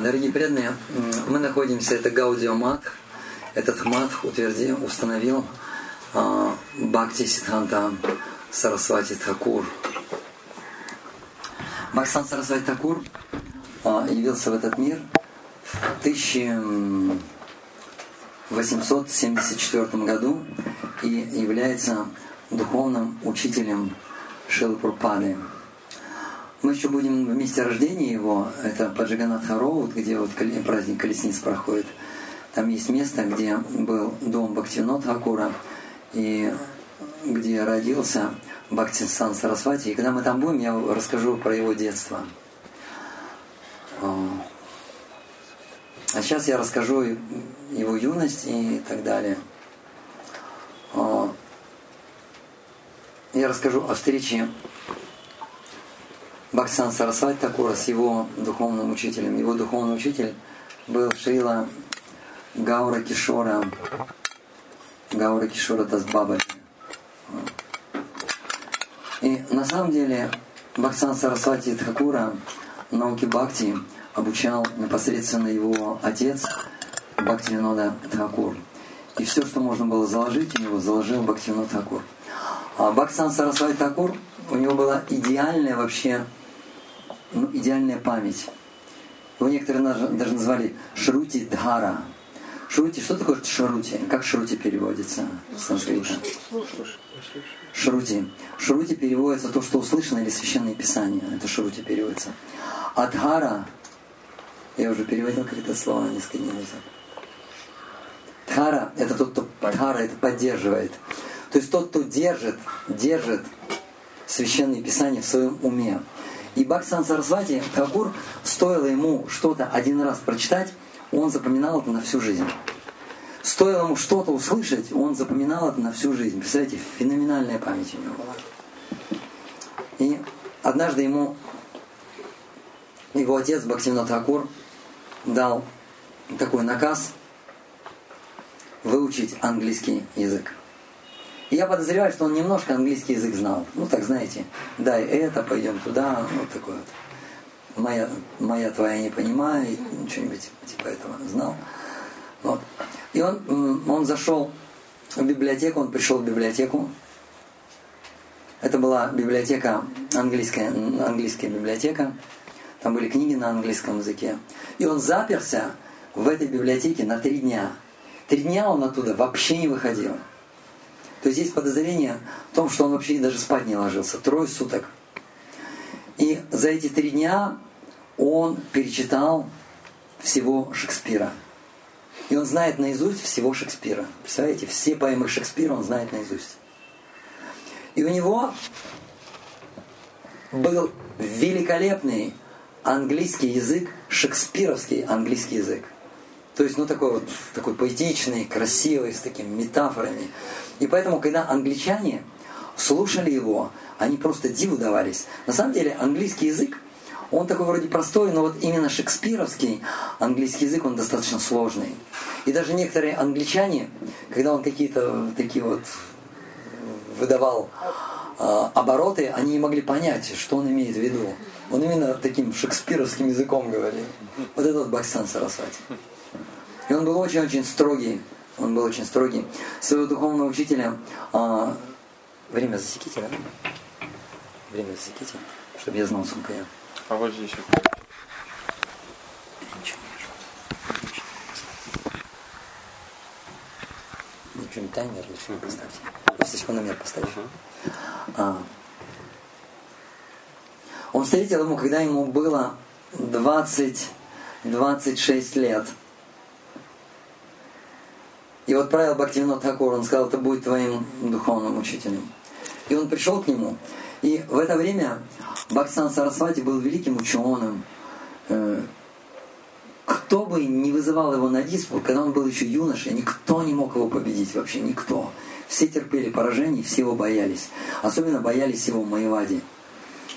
Дорогие преданные, мы находимся, это Гаудиомат. Этот мат утвердил, установил а, Бхакти Сидханта Сарасвати Такур. Бхаксан Сарасвати Такур а, явился в этот мир в 1874 году и является духовным учителем Шилы Пурпады. Мы еще будем в месте рождения его, это Паджиганат Хароут, где вот праздник колесниц проходит. Там есть место, где был дом Бхактинот Хакура, и где родился Бхактисан Сарасвати. И когда мы там будем, я расскажу про его детство. А сейчас я расскажу его юность и так далее. Я расскажу о встрече Бхаксан Сарасвати Такура с его духовным учителем. Его духовный учитель был Шрила Гаура Кишора, Гаура Кишора Дасбаба. И на самом деле Бхаксан Сарасвати Такура науки Бхакти обучал непосредственно его отец Бхактивинода Тхакур. И все, что можно было заложить у него, заложил Бхактивинод Тхакур. А Бхаксан Сарасвати Такур, у него была идеальная вообще ну, идеальная память. Его некоторые даже назвали Шрути Дхара. Шрути, что такое шрути? Как шрути переводится с санскрита? Шрути. Шрути переводится то, что услышано или священное писание. Это шрути переводится. А дхара, я уже переводил как-то слово несколько дней назад. Дхара – это тот, кто дхара, это поддерживает. То есть тот, кто держит, держит священное писание в своем уме. И Бхактисан Сарасвати Такур, стоило ему что-то один раз прочитать, он запоминал это на всю жизнь. Стоило ему что-то услышать, он запоминал это на всю жизнь. Представляете, феноменальная память у него была. И однажды ему его отец Бхактивинат Такур дал такой наказ выучить английский язык. Я подозреваю, что он немножко английский язык знал. Ну, так знаете, дай это, пойдем туда, вот такой вот. Моя, моя твоя не понимает, что-нибудь типа этого знал. Вот. И он, он зашел в библиотеку, он пришел в библиотеку. Это была библиотека, английская, английская библиотека. Там были книги на английском языке. И он заперся в этой библиотеке на три дня. Три дня он оттуда вообще не выходил. То есть есть подозрение в том, что он вообще даже спать не ложился. Трое суток. И за эти три дня он перечитал всего Шекспира. И он знает наизусть всего Шекспира. Представляете, все поэмы Шекспира он знает наизусть. И у него был великолепный английский язык, шекспировский английский язык. То есть, ну, такой вот, такой поэтичный, красивый, с такими метафорами. И поэтому, когда англичане слушали его, они просто диву давались. На самом деле, английский язык, он такой вроде простой, но вот именно шекспировский английский язык, он достаточно сложный. И даже некоторые англичане, когда он какие-то такие вот выдавал э, обороты, они не могли понять, что он имеет в виду. Он именно таким шекспировским языком говорил. Вот это вот Бакстан Сарасвати. И он был очень-очень строгий он был очень строгий. Своего духовного учителя... А, время засеките, да? Время засеките, чтобы я знал, сколько я. А вот здесь Ничего не Ничего таймер или что поставьте. Если секундомер поставьте. А. Он встретил ему, когда ему было 20, 26 лет. И вот правил Бхактивинод Такур, он сказал, это будет твоим духовным учителем. И он пришел к нему. И в это время Бхактсан Сарасвати был великим ученым. Э, кто бы не вызывал его на диспут, когда он был еще юношей, никто не мог его победить, вообще никто. Все терпели поражение, все его боялись. Особенно боялись его Маевади.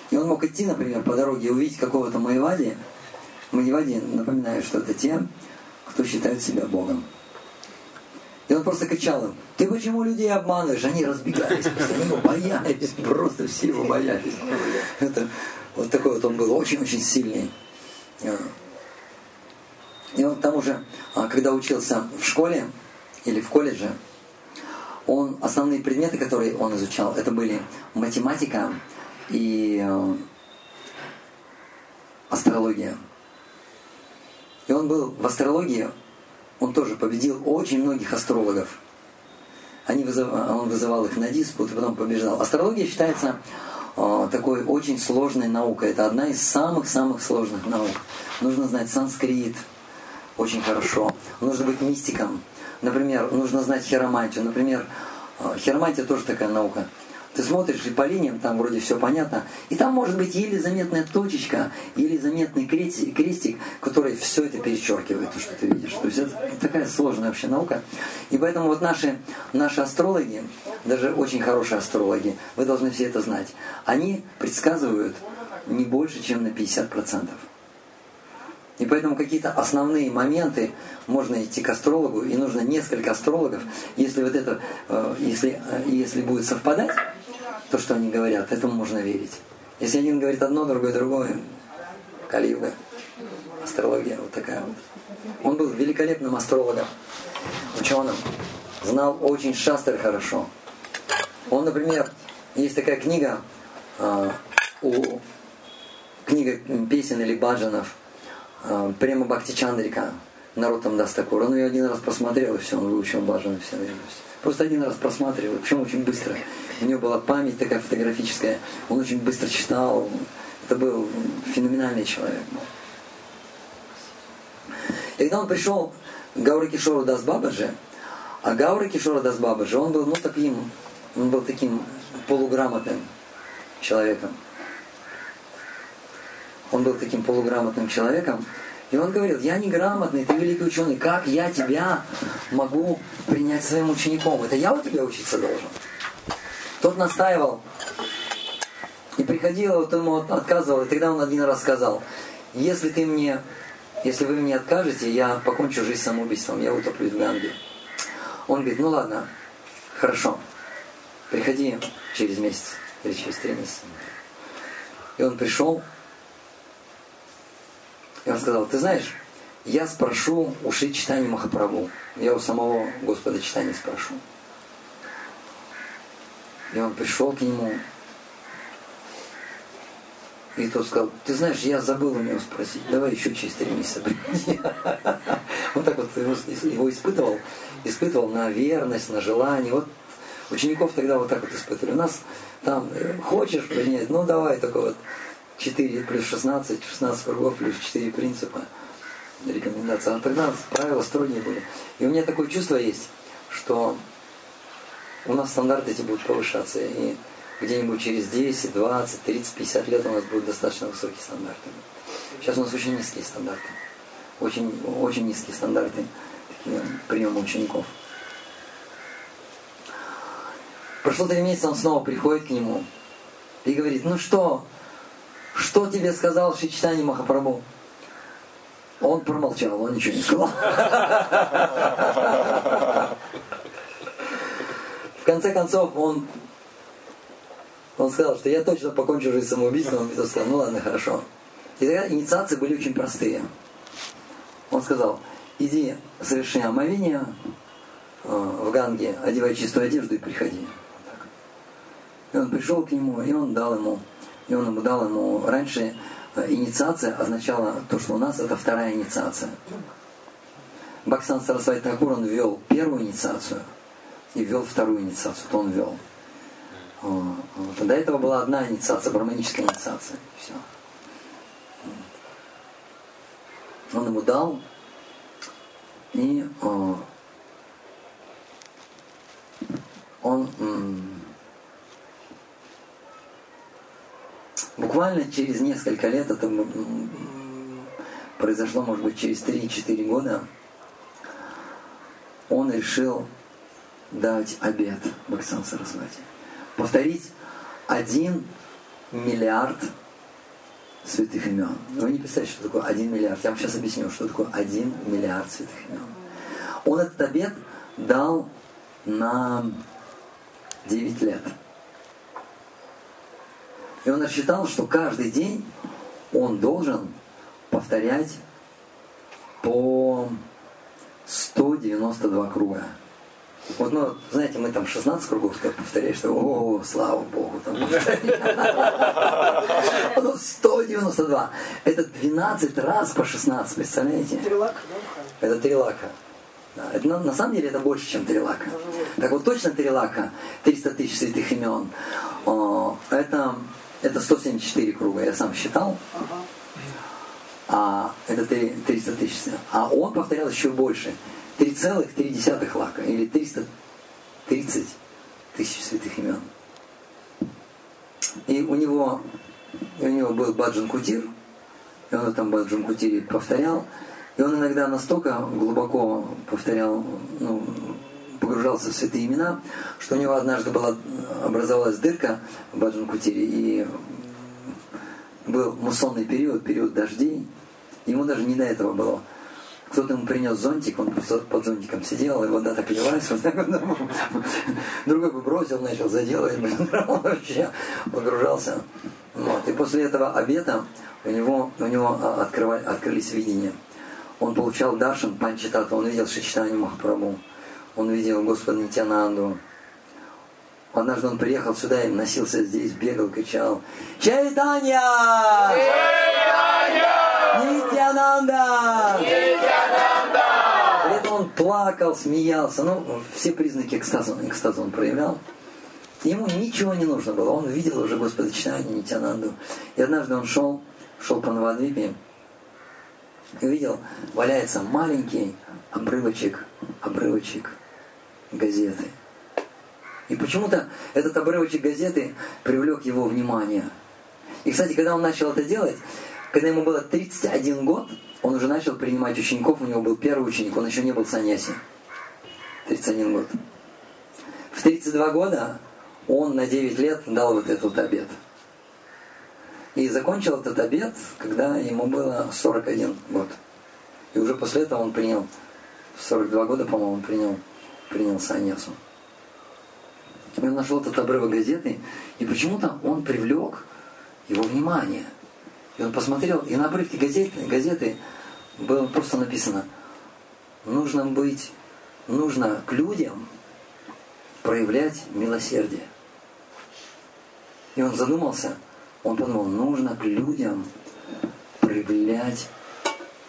И он мог идти, например, по дороге и увидеть какого-то Маевади. Маевади, напоминаю, что это те, кто считает себя Богом. И он просто кричал им, ты почему людей обманываешь? Они разбегались, они его боялись, просто все его боялись. Это, вот такой вот он был, очень-очень сильный. И он к тому же, а, когда учился в школе или в колледже, он, основные предметы, которые он изучал, это были математика и э, астрология. И он был в астрологии, он тоже победил очень многих астрологов. Они вызыв... Он вызывал их на диспут и потом побеждал. Астрология считается э, такой очень сложной наукой. Это одна из самых-самых сложных наук. Нужно знать санскрит очень хорошо. Нужно быть мистиком. Например, нужно знать хиромантию. Например, э, хиромантия тоже такая наука. Ты смотришь и по линиям, там вроде все понятно. И там может быть еле заметная точечка, еле заметный крестик, который все это перечеркивает, то, что ты видишь. То есть это такая сложная вообще наука. И поэтому вот наши, наши астрологи, даже очень хорошие астрологи, вы должны все это знать, они предсказывают не больше, чем на 50%. И поэтому какие-то основные моменты можно идти к астрологу, и нужно несколько астрологов. Если вот это, э, если, э, если будет совпадать, то, что они говорят, этому можно верить. Если один говорит одно, другой другое, Калиюга, астрология вот такая вот. Он был великолепным астрологом, ученым, знал очень шастры хорошо. Он, например, есть такая книга, э, у, книга песен или баджанов, э, Према Бхакти Чандрика, народ там даст такой. Он ее один раз просмотрел, и все, он выучил баджаны все наизусть. Просто один раз просматривал, причем очень быстро. У него была память такая фотографическая, он очень быстро читал. Это был феноменальный человек. И когда он пришел к Гаури Кишору Дас Бабаджи, а Гаури Кишора Дас Бабаджи, он был ну, таким, он был таким полуграмотным человеком. Он был таким полуграмотным человеком, и он говорил, я неграмотный, ты великий ученый, как я тебя могу принять своим учеником? Это я у тебя учиться должен? Тот настаивал и приходил, вот ему отказывал, и тогда он один раз сказал, если ты мне, если вы мне откажете, я покончу жизнь самоубийством, я утоплюсь в Ганге. Он говорит, ну ладно, хорошо, приходи через месяц или через три месяца. И он пришел, и он сказал, ты знаешь, я спрошу у Шри Читани Махапрабху. Я у самого Господа Читания спрошу. И он пришел к нему. И тот сказал, ты знаешь, я забыл у него спросить, давай еще через три месяца приходи. Он так вот его испытывал, испытывал на верность, на желание. Вот учеников тогда вот так вот испытывали. У нас там, э, хочешь принять, ну давай только вот 4 плюс 16, 16 кругов плюс 4 принципа рекомендации. А тогда правила строгие были. И у меня такое чувство есть, что у нас стандарты эти будут повышаться. И где-нибудь через 10, 20, 30, 50 лет у нас будут достаточно высокие стандарты. Сейчас у нас очень низкие стандарты. Очень, очень низкие стандарты приема учеников. Прошло три месяца, он снова приходит к нему и говорит, ну что, что тебе сказал Шичтани Махапрабху? Он промолчал, он ничего не сказал. Конце концов, он, он сказал, что я точно покончу жизнь самоубийством. Он сказал, ну ладно, хорошо. И тогда инициации были очень простые. Он сказал, иди, соверши омовение э, в Ганге, одевай чистую одежду и приходи. И он пришел к нему, и он дал ему и он ему дал ему раньше э, инициация означала то, что у нас это вторая инициация. Баксан Сарасвати Такур, он ввел первую инициацию и ввел вторую инициацию, то он ввел. Вот. До этого была одна инициация, браманическая инициация. Все. Он ему дал, и он буквально через несколько лет, это произошло, может быть, через 3-4 года, он решил дать обед Баксан Сарасвати. Повторить один миллиард святых имен. Вы не представляете, что такое один миллиард. Я вам сейчас объясню, что такое один миллиард святых имен. Он этот обед дал на 9 лет. И он рассчитал, что каждый день он должен повторять по 192 круга. Вот, ну, знаете, мы там 16 кругов повторяем, что о, слава Богу, там Ну, 192. Это 12 раз по 16, представляете? Три лака, да? Это три лака. Да, это, на, на самом деле это больше, чем три лака. Так вот точно три лака, 300 тысяч святых имен. О, это, это 174 круга, я сам считал. Ага. А это 300 тысяч. А он повторял еще больше. 3,3 лака или 330 тысяч святых имен. И у него, у него был Баджан Кутир, и он там Баджан Кутире повторял, и он иногда настолько глубоко повторял, ну, погружался в святые имена, что у него однажды была, образовалась дырка в Баджан Кутире, и был муссонный период, период дождей, ему даже не до этого было. Кто-то ему принес зонтик, он под зонтиком сидел, и вода так лилась, вот так вот. Другой бы бросил, начал заделывать, он вообще погружался. Вот. И после этого обета у него, у него открывали, открылись видения. Он получал Даршан Панчитата, он видел Шичтани Махапрабху, он видел Господа Нитянанду. Однажды он приехал сюда и носился здесь, бегал, кричал «Чайтанья! Чайтанья! Нитянанда! Плакал, смеялся. Ну, все признаки экстаза, экстаза он проявлял. Ему ничего не нужно было. Он видел уже Господа Читания Нитянанду. И однажды он шел, шел по Новодвипе, и видел, валяется маленький обрывочек, обрывочек газеты. И почему-то этот обрывочек газеты привлек его внимание. И, кстати, когда он начал это делать, когда ему было 31 год, он уже начал принимать учеников, у него был первый ученик, он еще не был саньяси. 31 год. В 32 года он на 9 лет дал вот этот обед. И закончил этот обед, когда ему было 41 год. И уже после этого он принял, в 42 года, по-моему, он принял, принял саньясу. И он нашел этот обрывок газеты, и почему-то он привлек его внимание – и он посмотрел, и на обрывке газеты, газеты было просто написано, нужно быть, нужно к людям проявлять милосердие. И он задумался, он подумал, нужно к людям проявлять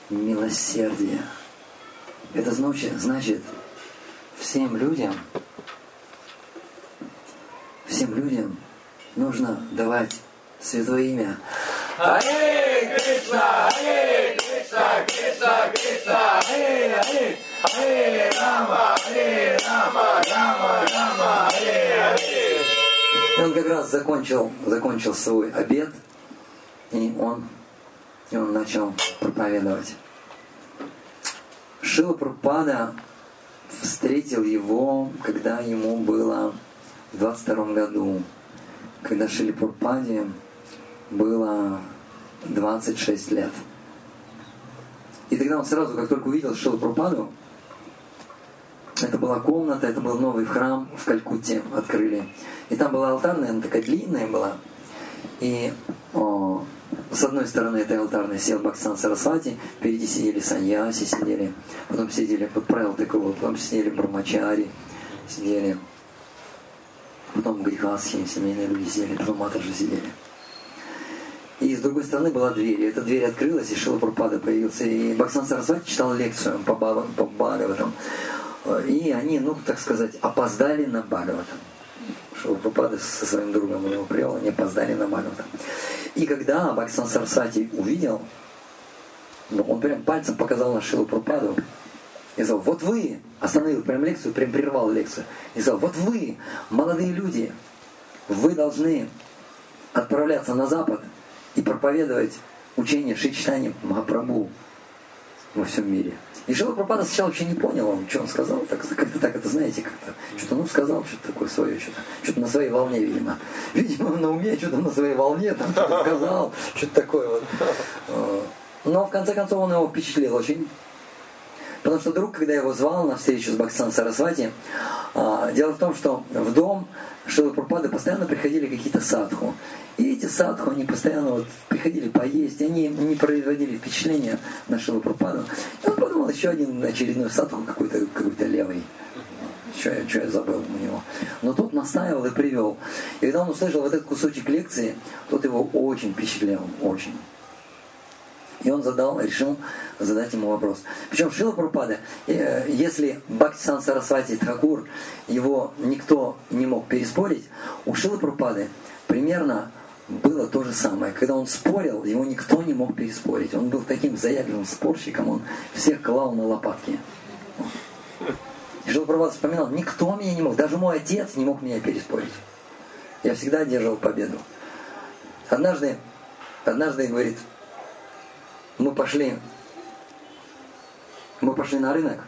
милосердие. Это значит, значит всем людям, всем людям нужно давать святое имя. Hare Krishna, Hare Krishna, Krishna Krishna, Hare Hare, Hare Rama, Hare Rama, Rama Rama, Hare Hare. И он как раз закончил, закончил свой обед, и он, и он начал проповедовать. Шила Прупада встретил его, когда ему было в 22 году, когда Шили Прупаде было 26 лет. И тогда он сразу, как только увидел Шилапрападу, это была комната, это был новый храм в Калькутте открыли. И там была алтарная, она такая длинная была. И о, с одной стороны этой алтарной сел Баксан Сарасвати, впереди сидели саньяси, сидели, потом сидели, под правил такого, потом сидели брамачари, сидели, потом грихасхи, семейные люди сидели, потом матажи сидели. С другой стороны была дверь. И эта дверь открылась, и Шилапурпада появился. И Баксан Сарасвати читал лекцию по, по Бхагаватам. И они, ну, так сказать, опоздали на Бхагаватам. Шилапурпада со своим другом его привел, они опоздали на Бхагаватам. И когда Баксан Сарасвати увидел, ну, он прям пальцем показал на Шилапурпаду, и сказал, вот вы, остановил прям лекцию, прям прервал лекцию, и сказал, вот вы, молодые люди, вы должны отправляться на Запад и проповедовать учение Шичтани Махапрабху во всем мире. И Шила Пропада сначала вообще не понял, он, что он сказал, так, как-то так это, знаете, как-то, что-то, ну, сказал, что-то такое свое, что-то, что-то на своей волне, видимо. Видимо, на уме, что-то на своей волне, там, что-то сказал, что-то такое вот. Но, в конце концов, он его впечатлил очень. Потому что друг, когда я его звал на встречу с Баксан Сарасвати, а, дело в том, что в дом Шилы Прупады постоянно приходили какие-то садху. И эти садху, они постоянно вот приходили поесть, и они не производили впечатления на Шилу Прупаду. И он подумал, еще один очередной саду какой-то какой-то левый. Что я, что я забыл у него. Но тот настаивал и привел. И когда он услышал вот этот кусочек лекции, тот его очень впечатлил, очень. И он задал, решил задать ему вопрос. Причем Шила Прупада, э, если Бхактисан Сарасвати Тхакур, его никто не мог переспорить, у Шила Прупады примерно было то же самое. Когда он спорил, его никто не мог переспорить. Он был таким заядлым спорщиком, он всех клал на лопатки. И Шила Прупада вспоминал, никто меня не мог, даже мой отец не мог меня переспорить. Я всегда одерживал победу. Однажды, однажды говорит, мы пошли, мы пошли на рынок,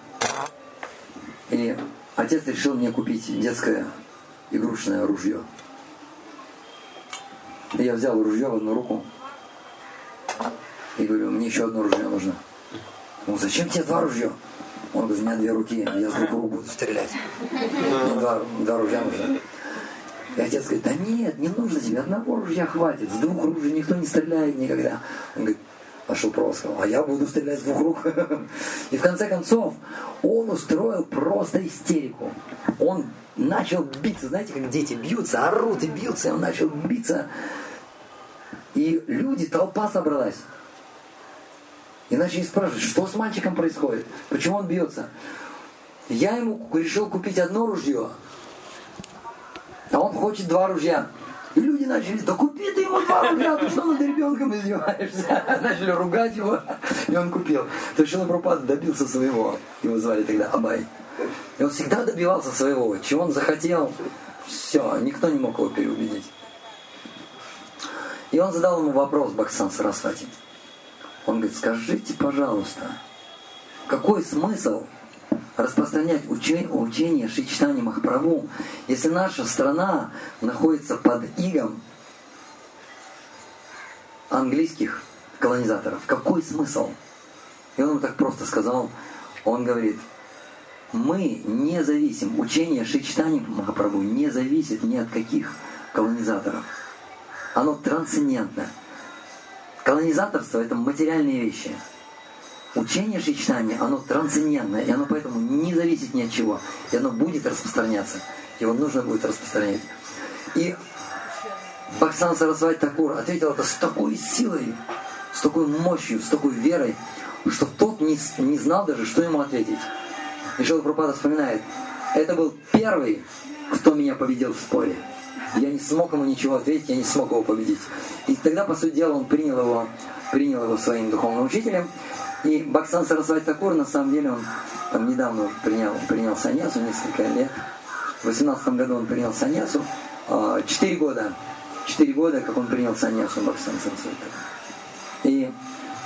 и отец решил мне купить детское игрушечное ружье. И я взял ружье в одну руку и говорю, мне еще одно ружье нужно. Он, зачем тебе два ружья? Он говорит, у меня две руки, я с двух рук буду стрелять. Мне два, два ружья нужно. И отец говорит, да нет, не нужно тебе, одного ружья хватит, с двух ружей никто не стреляет никогда. Он говорит, просто сказал, а я буду стрелять с двух рук. И в конце концов он устроил просто истерику. Он начал биться, знаете, как дети бьются, орут и бьются, и он начал биться. И люди, толпа собралась. И начали спрашивать, что с мальчиком происходит, почему он бьется. Я ему решил купить одно ружье, а он хочет два ружья. Люди начали, да купи ты ему два рубля, ты что над ребенком издеваешься? Начали ругать его, и он купил. То есть Шилапрапад добился своего. Его звали тогда Абай. И он всегда добивался своего. Чего он захотел, все, никто не мог его переубедить. И он задал ему вопрос Баксан Сарасвати. Он говорит, скажите, пожалуйста, какой смысл распространять учение, учение Шичтани Махапрабху, если наша страна находится под игом английских колонизаторов. Какой смысл? И он так просто сказал, он говорит, мы не зависим, учение Шичтани Махапрабху не зависит ни от каких колонизаторов. Оно трансцендентно. Колонизаторство – это материальные вещи – Учение Шичтани, оно трансцендентное, и оно поэтому не зависит ни от чего. И оно будет распространяться. Его нужно будет распространять. И Баксан Сарасвати Такур ответил это с такой силой, с такой мощью, с такой верой, что тот не, не знал даже, что ему ответить. И Шила Пропада вспоминает, это был первый, кто меня победил в споре. Я не смог ему ничего ответить, я не смог его победить. И тогда, по сути дела, он принял его, принял его своим духовным учителем. И Баксан Сарасвати Такур, на самом деле, он там недавно принял, принял саньясу, несколько лет. В 18 году он принял саньясу. А, четыре года, четыре года, как он принял саньясу Баксан Сарасвати И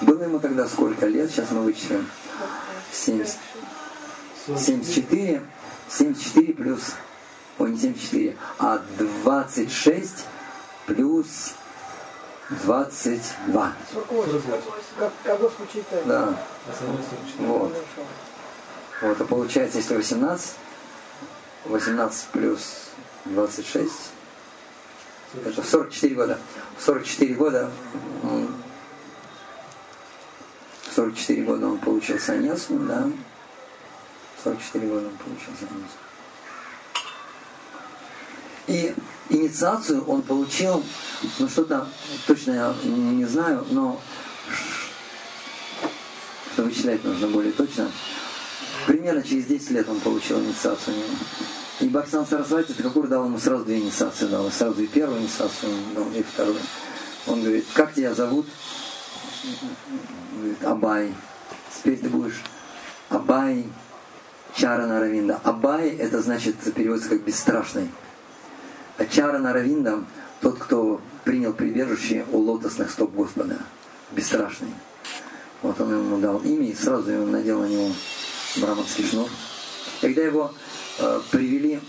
было ему тогда сколько лет, сейчас мы вычислим. 70, 74, 74 плюс, ой, не 74, а 26 плюс 22. 48. Как, годов почитать. Да. Вот. Вот, а получается, если 18, 18 плюс 26, это в 44 года. В 44 года он, в 44 года он получил саньясу, да. В 44 года он получил саньясу. И инициацию он получил, ну что-то точно я не знаю, но что вычислять нужно более точно. Примерно через 10 лет он получил инициацию. И Баксан Сарасвати Тхакур дал ему сразу две инициации, дал сразу и первую инициацию, дал и вторую. Он говорит, как тебя зовут? Говорит, Абай. Теперь ты будешь Абай Чарана Равинда. Абай это значит переводится как бесстрашный. Ачара Наравинда, тот, кто принял прибежище у лотосных стоп Господа, бесстрашный. Вот он ему дал имя и сразу ему надел на него браманский шнур. Когда его э, привели,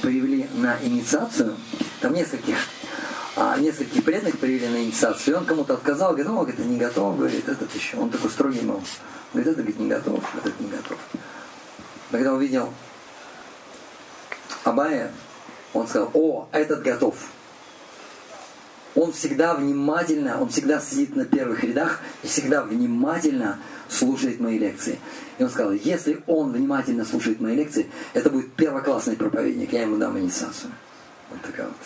привели на инициацию, там нескольких, а нескольких преданных привели на инициацию, и он кому-то отказал, говорит, ну, это не готов, говорит, этот еще. Он такой строгий был. Говорит, это говорит, не готов, этот не готов. Когда увидел Абая, он сказал, о, этот готов. он всегда внимательно, он всегда сидит на первых рядах и всегда внимательно слушает мои лекции. И он сказал, если он внимательно слушает мои лекции, это будет первоклассный проповедник, я ему дам инициацию. Вот такая вот,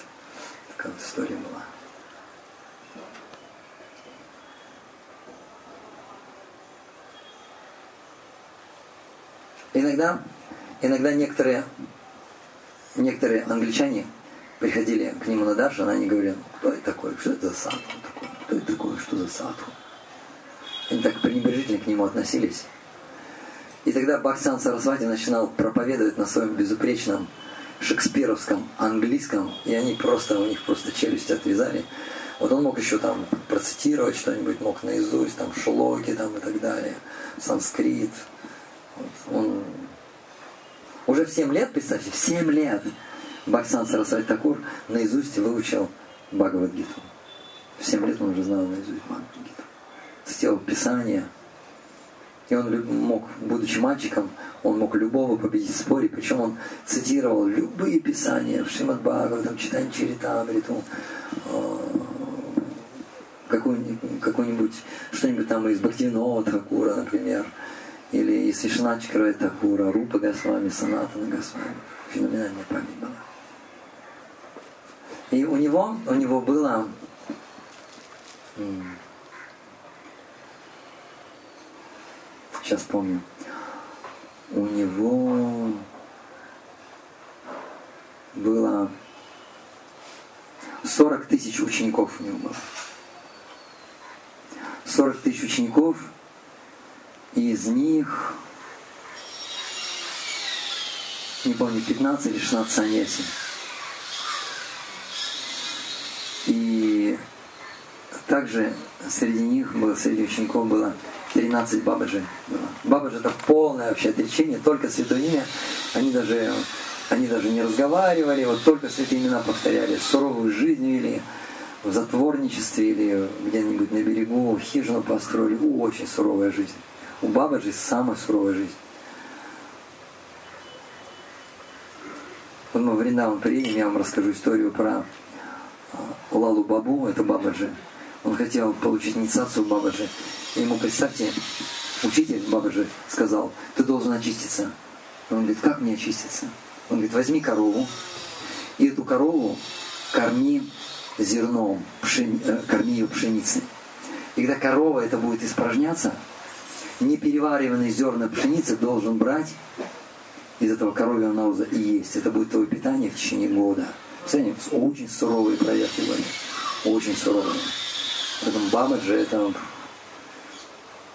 такая вот история была. Иногда, иногда некоторые, некоторые англичане приходили к нему на даршан, они говорили, кто это такой, что это за садху такой, кто это такой, что за садху. Они так пренебрежительно к нему относились. И тогда Бахтиан Сарасвати начинал проповедовать на своем безупречном шекспировском английском, и они просто, у них просто челюсти отрезали. Вот он мог еще там процитировать что-нибудь, мог наизусть, там шлоки там и так далее, санскрит. Вот. Он уже в 7 лет, представьте, в 7 лет Бхаксан Сарасвати Такур наизусть выучил Бхагавадгиту. В 7 лет он уже знал наизусть Бхагавадгиту. Цитировал Писание. И он мог, будучи мальчиком, он мог любого победить в споре, причем он цитировал любые писания в Шримад Бхагаватам, Читань Чаритамриту, э, какой-нибудь, какой что-нибудь там из Бхактивинова Такура, например, или из Вишначкара Такура, Рупа Госвами, Санатана Госвами. Феноменальная память была. И у него, у него было сейчас помню, у него было 40 тысяч учеников у него было. 40 тысяч учеников, из них, не помню, 15 или 16 саньяси. И также среди них было, среди учеников было 13 бабаджи. Бабаджи это полное вообще отречение, только святое имя. Они даже, они даже не разговаривали, вот только святые имена повторяли. Суровую жизнь вели, в затворничестве или где-нибудь на берегу хижину построили. Очень суровая жизнь. У Бабаджи самая суровая жизнь. Мы в Риндаван приедем, я вам расскажу историю про а, Лалу Бабу, это Бабаджи. Он хотел получить инициацию Бабаджи. И ему, представьте, учитель Бабаджи сказал, ты должен очиститься. Он говорит, как мне очиститься? Он говорит, возьми корову, и эту корову корми зерном, пшени, э, корми ее пшеницей. И когда корова это будет испражняться, неперевариванные зерна пшеницы должен брать из этого коровьего навоза и есть. Это будет твое питание в течение года. Ценим, очень суровые проверки были. Очень суровые. Поэтому Бабаджи это...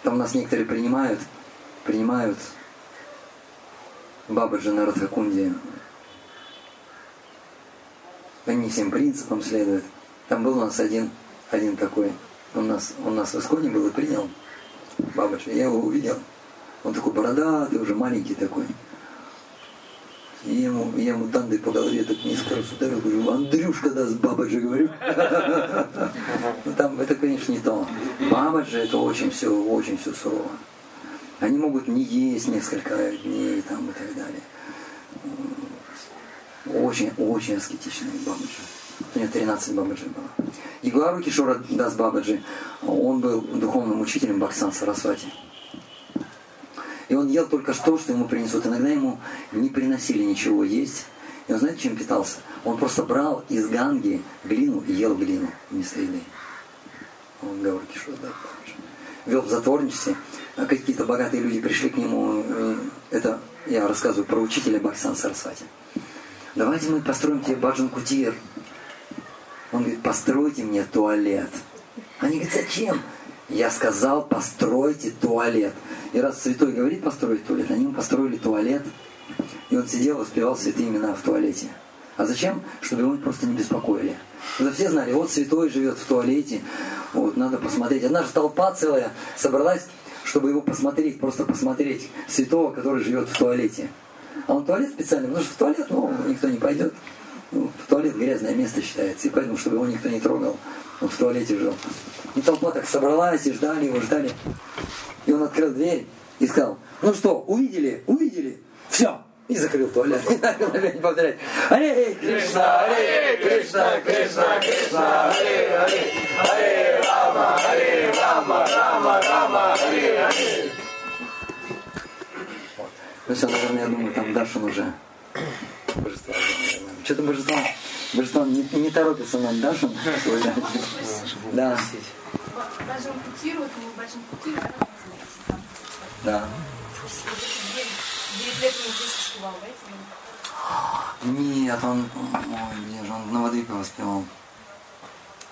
Там у нас некоторые принимают, принимают Бабаджи на Радхакунде. Они всем принципам следуют. Там был у нас один, один такой, он нас, он нас в Исконе был и принял Бабаджи. Я его увидел. Он такой бородатый, уже маленький такой. И ему, я ему дандой по голове так раз ударил, говорю, Андрюшка даст Бабаджи, говорю. Ну там это, конечно, не то. Бабаджи это очень все, очень все сурово. Они могут не есть несколько дней там и так далее. Очень, очень аскетичные бабаджи. У него 13 бабаджи было. Ягуару Кишора Дас Бабаджи, он был духовным учителем Баксан Сарасвати. И он ел только то, что ему принесут. Иногда ему не приносили ничего есть. И он знаете, чем питался? Он просто брал из ганги глину и ел глину вместо еды. Он говорит, что да, вел в затворничестве. А какие-то богатые люди пришли к нему. Это я рассказываю про учителя Баксан Сарасвати. Давайте мы построим тебе баджан кутир. Он говорит, постройте мне туалет. Они говорят, зачем? Я сказал, постройте туалет. И раз святой говорит построить туалет, они ему построили туалет, и он сидел, воспевал святые имена в туалете. А зачем? Чтобы его просто не беспокоили. Когда все знали, вот святой живет в туалете, вот надо посмотреть. Одна же толпа целая собралась, чтобы его посмотреть, просто посмотреть святого, который живет в туалете. А он туалет специально, потому что в туалет ну, никто не пойдет. Ну, в туалет грязное место считается, и поэтому, чтобы его никто не трогал, он в туалете жил. И толпа так собралась, и ждали его, ждали. И он открыл дверь и сказал, ну что, увидели, увидели, все, И закрыл туалет. И начал опять повторять. Аре Кришна, Аре Кришна, Кришна, Кришна, Аре, Аре, Аре Рама, Аре Рама, Рама, Рама, Аре, Аре. Ну все, наверное, я думаю, там Дашин уже божество. Что-то божество, божество не, не торопится нам Дашин. Да. Даже ампутируют, мы большим ампутируют. Да. Да? Нет, он, ой, же он Новодвипе воспевал.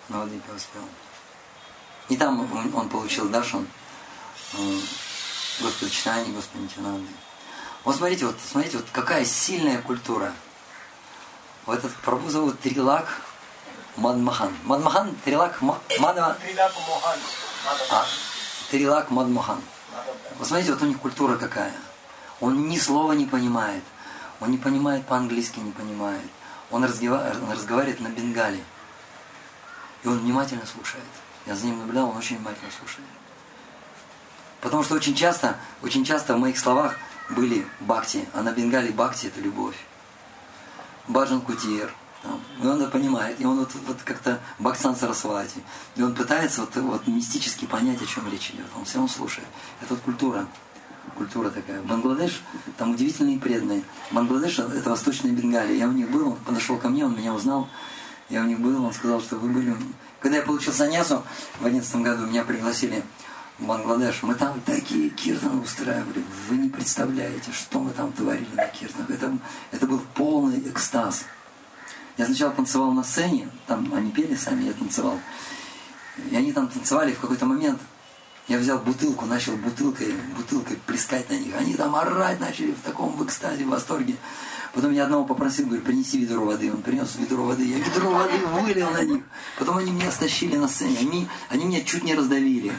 В Новодвипе воспевал. И там он, он получил Дашан. э, Господи Читание, Господи Нитянанды. Вот смотрите, вот смотрите, вот какая сильная культура. Вот этот Прабу зовут Трилак Мадмахан. Мадмахан, Трилак Ма- Мадма... А, Трилак Мадмахан. Вот смотрите, вот у них культура какая. Он ни слова не понимает. Он не понимает по-английски, не понимает. Он, разгива- он разговаривает на бенгале. И он внимательно слушает. Я за ним наблюдал, он очень внимательно слушает. Потому что очень часто, очень часто в моих словах были бхакти, а на бенгале бхакти это любовь. Баджан Кутир. Там. И он это понимает. И он вот, вот как-то Бхаксан Сарасвати. И он пытается вот, вот мистически понять, о чем речь идет. Он все равно слушает. Это вот культура. Культура такая. Бангладеш, там удивительные преданные. Бангладеш это восточная Бенгалия. Я у них был, он подошел ко мне, он меня узнал. Я у них был, он сказал, что вы были... Когда я получил саньясу в одиннадцатом году, меня пригласили Бангладеш. Мы там такие киртаны устраивали. Вы не представляете, что мы там творили на киртанах. Это, это был полный экстаз. Я сначала танцевал на сцене, там они пели сами, я танцевал. И они там танцевали в какой-то момент. Я взял бутылку, начал бутылкой, бутылкой плескать на них. Они там орать начали в таком экстазе, в восторге. Потом я одного попросил, говорю, принеси ведро воды. Он принес ведро воды. Я ведро воды вылил на них. Потом они меня стащили на сцене. Они, они меня чуть не раздавили.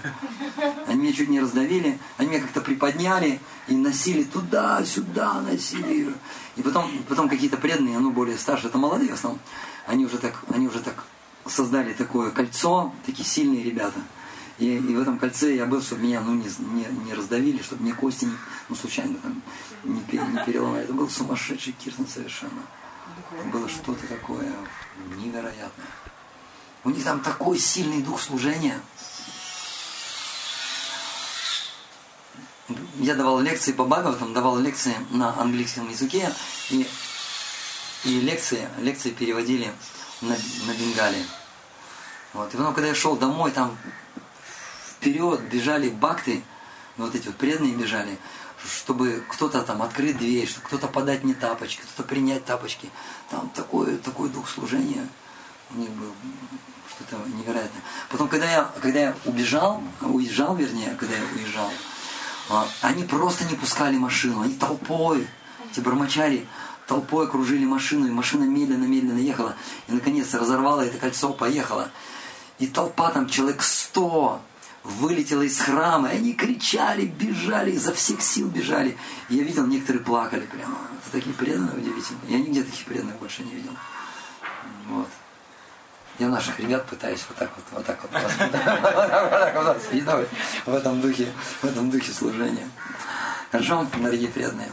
Они меня чуть не раздавили. Они меня как-то приподняли и носили туда-сюда, носили. И потом, потом какие-то преданные, ну, более старшие, это молодые в основном, они уже так, они уже так создали такое кольцо, такие сильные ребята. И, и в этом кольце я был, чтобы меня ну, не, не, не раздавили, чтобы мне кости не, ну, случайно там, не, не переломали. Это был сумасшедший киртан совершенно. Было что-то такое невероятное. У них там такой сильный дух служения. Я давал лекции по Бхагаватам, давал лекции на английском языке, и, и лекции, лекции переводили на, на бенгале. Вот. И потом, когда я шел домой, там вперед бежали бакты, вот эти вот преданные бежали, чтобы кто-то там открыть дверь, чтобы кто-то подать мне тапочки, кто-то принять тапочки. Там такой, такой дух служения у них был что-то невероятное. Потом, когда я, когда я убежал, уезжал, вернее, когда я уезжал, а, они просто не пускали машину, они толпой, эти бармачари, толпой окружили машину, и машина медленно-медленно ехала, и наконец разорвала это кольцо, поехала. И толпа там, человек сто, вылетела из храма, и они кричали, бежали, изо всех сил бежали. И я видел, некоторые плакали прямо. Это такие преданные, удивительные. Я нигде таких преданных больше не видел. Вот. Я наших ребят пытаюсь вот так вот, вот так вот, в этом духе, в этом духе служения. Хорошо, дорогие преданные?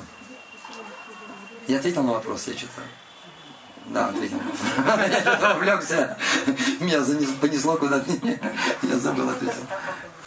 Я ответил на вопрос, я что-то... Да, ответил. Я что-то увлекся. Меня понесло куда-то. Я забыл ответить.